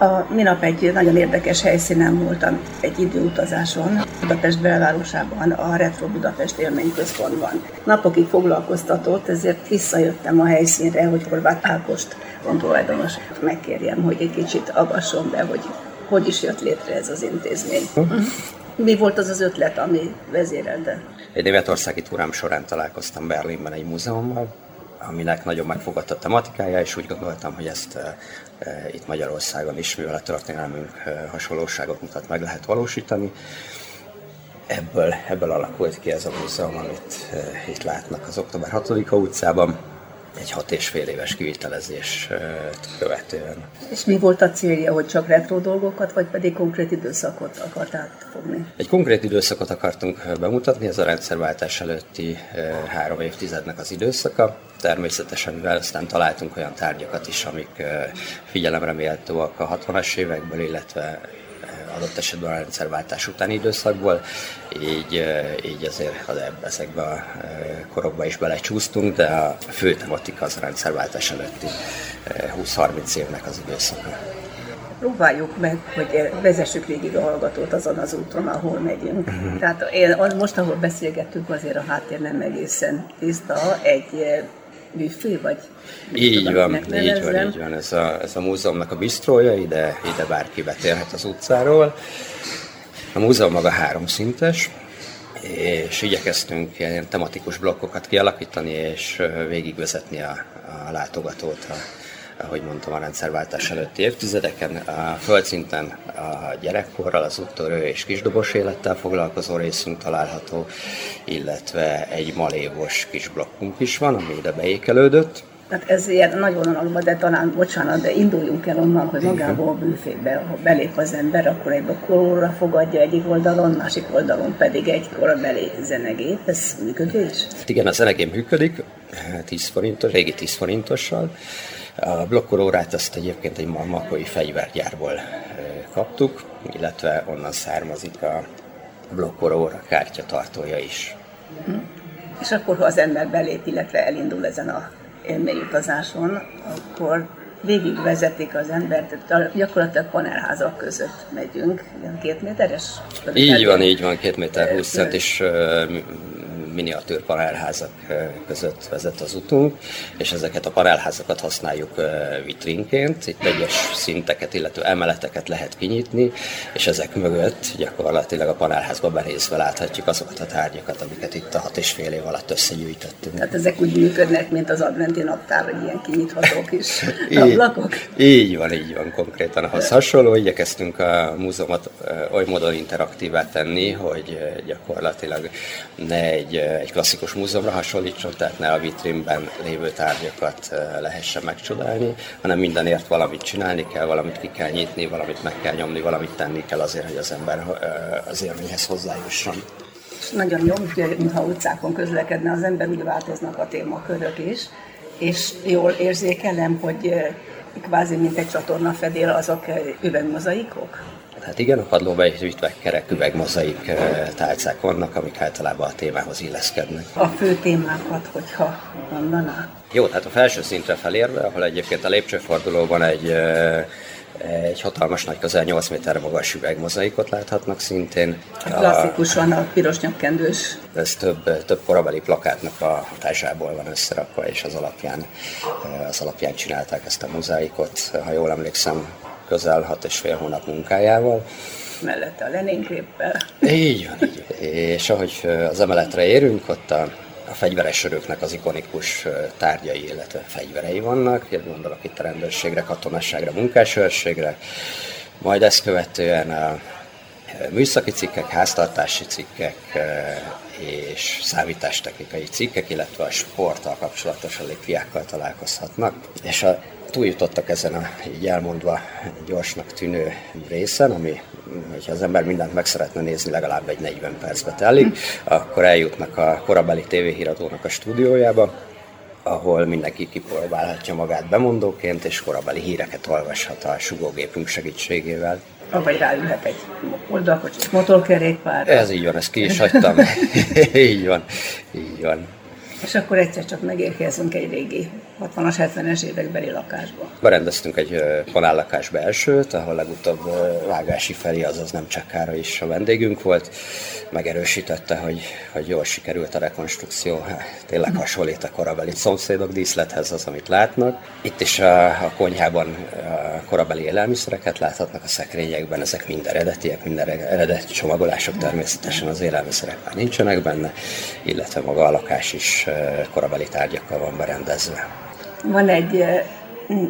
A minap egy nagyon érdekes helyszínen voltam, egy időutazáson, Budapest belvárosában, a Retro Budapest élményközpontban. Napokig foglalkoztatott, ezért visszajöttem a helyszínre, hogy Horváth Ágost, van tulajdonos, megkérjem, hogy egy kicsit agasson be, hogy hogy is jött létre ez az intézmény. Mi volt az az ötlet, ami vezérelte? Egy németországi túrám során találkoztam Berlinben egy múzeummal, aminek nagyon megfogadta a tematikája, és úgy gondoltam, hogy ezt e, e, itt Magyarországon is, mivel a történelmünk e, hasonlóságot mutat, meg lehet valósítani. Ebből, ebből alakult ki ez a múzeum, amit itt látnak az Október 6 utcában egy hat és fél éves kivitelezés követően. És mi volt a célja, hogy csak retro dolgokat, vagy pedig konkrét időszakot akart átfogni? Egy konkrét időszakot akartunk bemutatni, ez a rendszerváltás előtti három évtizednek az időszaka. Természetesen, mivel aztán találtunk olyan tárgyakat is, amik figyelemre méltóak a 60-as évekből, illetve adott esetben a rendszerváltás utáni időszakból, így, így azért ezekbe a korokba is belecsúsztunk, de a fő tematika az a rendszerváltás előtti 20-30 évnek az időszaka. Próbáljuk meg, hogy vezessük végig a hallgatót azon az úton, ahol megyünk. Uh-huh. Tehát én, most, ahol beszélgettünk, azért a háttér nem egészen tiszta. Egy büfé, vagy így tudom, van, így van, így van. Ez a, ez a múzeumnak a bistrója, ide, ide bárki betérhet az utcáról. A múzeum maga háromszintes, és igyekeztünk ilyen tematikus blokkokat kialakítani, és végigvezetni a, a látogatót a, ahogy mondtam, a rendszerváltás előtti évtizedeken. A földszinten a gyerekkorral, az úttörő és kisdobos élettel foglalkozó részünk található, illetve egy malévos kis blokkunk is van, ami ide beékelődött. Tehát ez ilyen nagy vonalakban, de talán, bocsánat, de induljunk el onnan, hogy magából a bűfébe, ha belép az ember, akkor egy koróra fogadja egyik oldalon, másik oldalon pedig egy korabeli zenegét. Ez működés? Igen, a zenegém működik, 10 forintos, régi 10 forintossal. A blokkolórát azt egyébként egy makoi fegyvergyárból kaptuk, illetve onnan származik a blokkolóra kártya tartója is. Hm. És akkor, ha az ember belép, illetve elindul ezen a élményutazáson, akkor végigvezetik az embert, gyakorlatilag panelházak között megyünk, ilyen két méteres? Így van, így van, két méter húsz cent, és miniatűr panelházak között vezet az utunk, és ezeket a panelházakat használjuk vitrínként. Itt egyes szinteket, illetve emeleteket lehet kinyitni, és ezek mögött gyakorlatilag a panelházba benézve láthatjuk azokat a tárgyakat, amiket itt a hat és fél év alatt összegyűjtöttünk. Tehát ezek úgy működnek, mint az adventi naptár, hogy ilyen kinyithatók is ablakok? Így van, így van, konkrétan ahhoz hasonló. Igyekeztünk a múzeumot oly módon interaktívá tenni, hogy gyakorlatilag ne egy egy klasszikus múzeumra hasonlítson, tehát ne a vitrínben lévő tárgyakat lehessen megcsodálni, hanem mindenért valamit csinálni kell, valamit ki kell nyitni, valamit meg kell nyomni, valamit tenni kell azért, hogy az ember az élményhez hozzájusson. Nagyon jó, mintha utcákon közlekedne az ember, úgy változnak a témakörök is, és jól érzékelem, hogy kvázi mint egy csatorna fedél azok üvegmozaikok? Hát igen, a padlóba építve kerek üvegmozaik tálcák vannak, amik általában a témához illeszkednek. A fő témákat, hogyha mondaná? Jó, tehát a felső szintre felérve, ahol egyébként a lépcsőfordulóban egy egy hatalmas nagy, közel 8 méter magas üvegmozaikot láthatnak szintén. Klasszikusan a piros nyakkendős. Ez több, több korabeli plakátnak a hatásából van összerakva, és az alapján, az alapján csinálták ezt a mozaikot. Ha jól emlékszem, közel hat és fél hónap munkájával. Mellette a Leninképpel. Így van, így van. És ahogy az emeletre érünk, ott a, a fegyveres öröknek az ikonikus tárgyai, illetve fegyverei vannak. Gondolok itt a rendőrségre, katonasságra, munkásőrségre. Majd ezt követően a műszaki cikkek, háztartási cikkek és számítástechnikai cikkek, illetve a sporttal kapcsolatos fiákkal találkozhatnak. És a túljutottak ezen a így elmondva gyorsnak tűnő részen, ami, hogyha az ember mindent meg szeretne nézni, legalább egy 40 percbe telik, akkor eljutnak a korabeli tévéhíradónak a stúdiójába, ahol mindenki kipróbálhatja magát bemondóként, és korabeli híreket olvashat a sugógépünk segítségével. Vagy ráülhet egy oldalkocsis motorkerékpár. Ez így van, ezt ki is hagytam. így van, így van. És akkor egyszer csak megérkezünk egy régi 60-as, 70-es évekbeli lakásba. Berendeztünk egy panállakás belsőt, ahol legutóbb Vágási Feri, azaz nem csak Kára is a vendégünk volt. Megerősítette, hogy, hogy jól sikerült a rekonstrukció. Hát, tényleg hasonlít a korabeli szomszédok díszlethez az, amit látnak. Itt is a, a konyhában a korabeli élelmiszereket láthatnak a szekrényekben, ezek mind eredetiek, minden eredeti csomagolások természetesen az élelmiszerek már nincsenek benne, illetve maga a lakás is korabeli tárgyakkal van berendezve. Van egy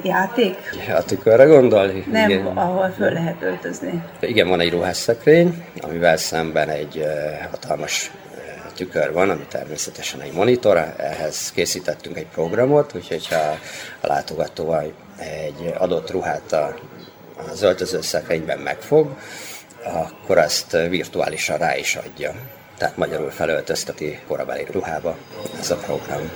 játék? Játékörre gondol? Nem, igen. ahol föl lehet öltözni. Igen, van egy ruhásszekrény, amivel szemben egy hatalmas tükör van, ami természetesen egy monitor, ehhez készítettünk egy programot, úgyhogy ha a látogató egy adott ruhát a, az öltözőszekrényben megfog, akkor azt virtuálisan rá is adja. Tehát magyarul felöltözteti korabeli ruhába ez a program.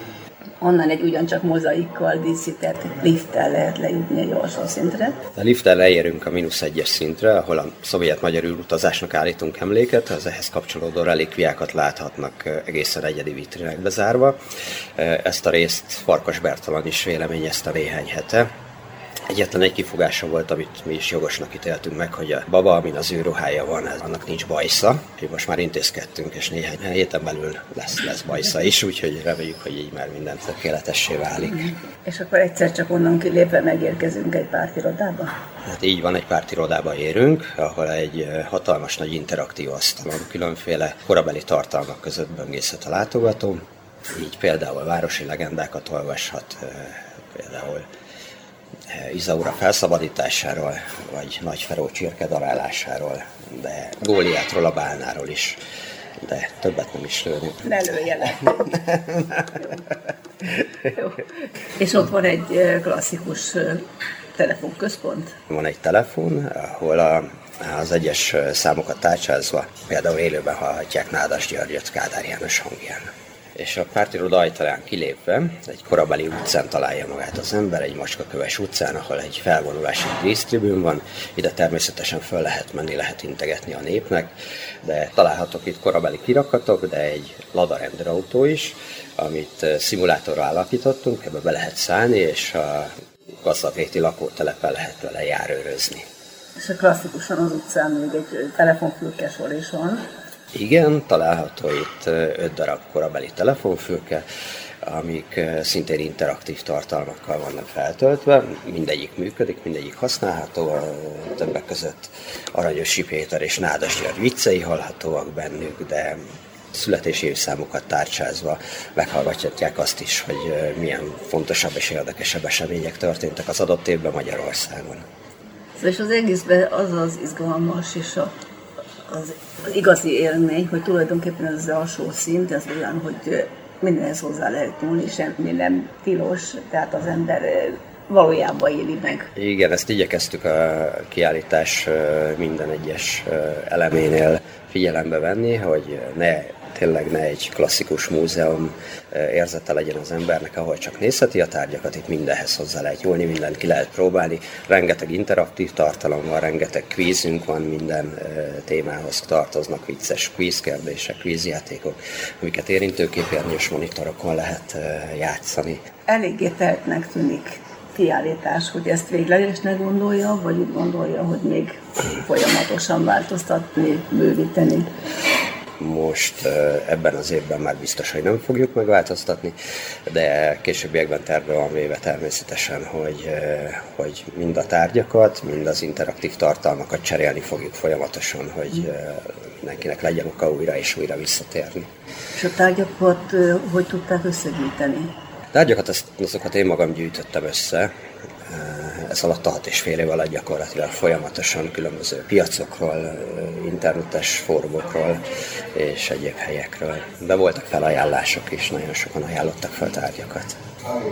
Onnan egy ugyancsak mozaikkal díszített lifttel lehet lejutni egy alsó szintre. A lifttel leérünk a mínusz egyes szintre, ahol a szovjet-magyar utazásnak állítunk emléket, az ehhez kapcsolódó relikviákat láthatnak egészen egyedi vitrinekbe zárva. Ezt a részt Farkas Bertalan is véleményezte néhány hete, Egyetlen egy kifogása volt, amit mi is jogosnak ítéltünk meg, hogy a baba, amin az ő ruhája van, annak nincs bajsza. Úgyhogy most már intézkedtünk, és néhány héten belül lesz, lesz bajsza is, úgyhogy reméljük, hogy így már minden tökéletessé válik. És akkor egyszer csak onnan kilépve megérkezünk egy pártirodába? Hát így van, egy pártirodába érünk, ahol egy hatalmas nagy interaktív asztalon különféle korabeli tartalmak között böngészhet a látogató. Így például városi legendákat olvashat, például Izaura felszabadításáról, vagy Nagy Feró csirke darálásáról, de Góliátról, a bálnáról is, de többet nem is lőni. Ne lője le. Jó. És ott van egy klasszikus telefonközpont? Van egy telefon, ahol a, az egyes számokat tárcsázva, például élőben hallhatják Nádas Györgyöt Kádár János hangján és a pártiroda ajtaján kilépve egy korabeli utcán találja magát az ember, egy macskaköves utcán, ahol egy felvonulási dísztribűn van. Ide természetesen föl lehet menni, lehet integetni a népnek, de találhatok itt korabeli kirakatok, de egy Lada rendőrautó is, amit szimulátorra alakítottunk, ebbe be lehet szállni, és a gazdagréti lakótelepen lehet vele járőrözni. És a klasszikusan az utcán még egy telefonfülke sor is van. Igen, található itt öt darab korabeli telefonfülke, amik szintén interaktív tartalmakkal vannak feltöltve. Mindegyik működik, mindegyik használható, többek között Aranyos Péter és Nádas György viccei hallhatóak bennük, de születési évszámokat tárcsázva meghallgatják azt is, hogy milyen fontosabb és érdekesebb események történtek az adott évben Magyarországon. És az egészben az az izgalmas és a az, az igazi élmény, hogy tulajdonképpen ez az alsó szint, ez olyan, hogy mindenhez hozzá lehet nyúlni, semmi nem tilos, tehát az ember valójában éli meg. Igen, ezt igyekeztük a kiállítás minden egyes eleménél figyelembe venni, hogy ne tényleg ne egy klasszikus múzeum érzete legyen az embernek, ahol csak nézheti a tárgyakat, itt mindenhez hozzá lehet nyúlni, mindent ki lehet próbálni. Rengeteg interaktív tartalom van, rengeteg kvízünk van, minden témához tartoznak vicces kvízkérdések, kvízjátékok, amiket érintőképernyős monitorokon lehet játszani. Eléggé teltnek tűnik kiállítás, hogy ezt véglegesnek gondolja, vagy úgy gondolja, hogy még folyamatosan változtatni, bővíteni? Most ebben az évben már biztos, hogy nem fogjuk megváltoztatni, de későbbiekben terve van véve természetesen, hogy, hogy mind a tárgyakat, mind az interaktív tartalmakat cserélni fogjuk folyamatosan, hogy mindenkinek legyen oka újra és újra visszatérni. És a tárgyakat hogy tudták összegyűjteni? Tárgyakat, azokat én magam gyűjtöttem össze, ez alatt a hat és fél év alatt gyakorlatilag folyamatosan különböző piacokról, internetes fórumokról és egyéb helyekről. De voltak felajánlások is, nagyon sokan ajánlottak fel tárgyakat.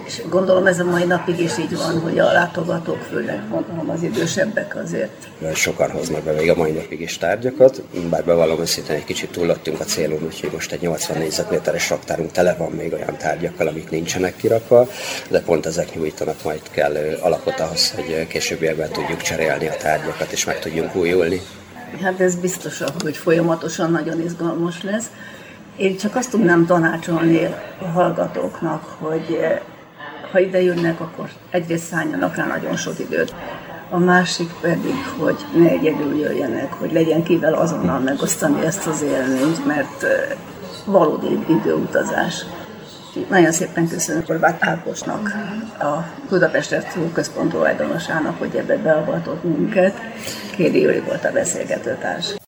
És gondolom ez a mai napig is így van, hogy a látogatók, főleg mondom az idősebbek azért. Sokan hoznak be még a mai napig is tárgyakat, bár bevallom őszintén egy kicsit túllottunk a célon, úgyhogy most egy 80 négyzetméteres raktárunk tele van még olyan tárgyakkal, amik nincsenek kirakva, de pont ezek nyújtanak majd kell alapot ahhoz, hogy későbbiekben tudjuk cserélni a tárgyakat, és meg tudjunk újulni. Hát ez biztos, hogy folyamatosan nagyon izgalmas lesz. Én csak azt tudnám tanácsolni a hallgatóknak, hogy, ha ide jönnek, akkor egyrészt szálljanak rá nagyon sok időt, a másik pedig, hogy ne egyedül jöjjenek, hogy legyen kivel azonnal megosztani ezt az élményt, mert valódi időutazás. Nagyon szépen köszönöm Horváth Ákosnak, a Budapest Retro Központ tulajdonosának, hogy ebbe beavatott minket. Kéri Júli volt a beszélgetőtárs.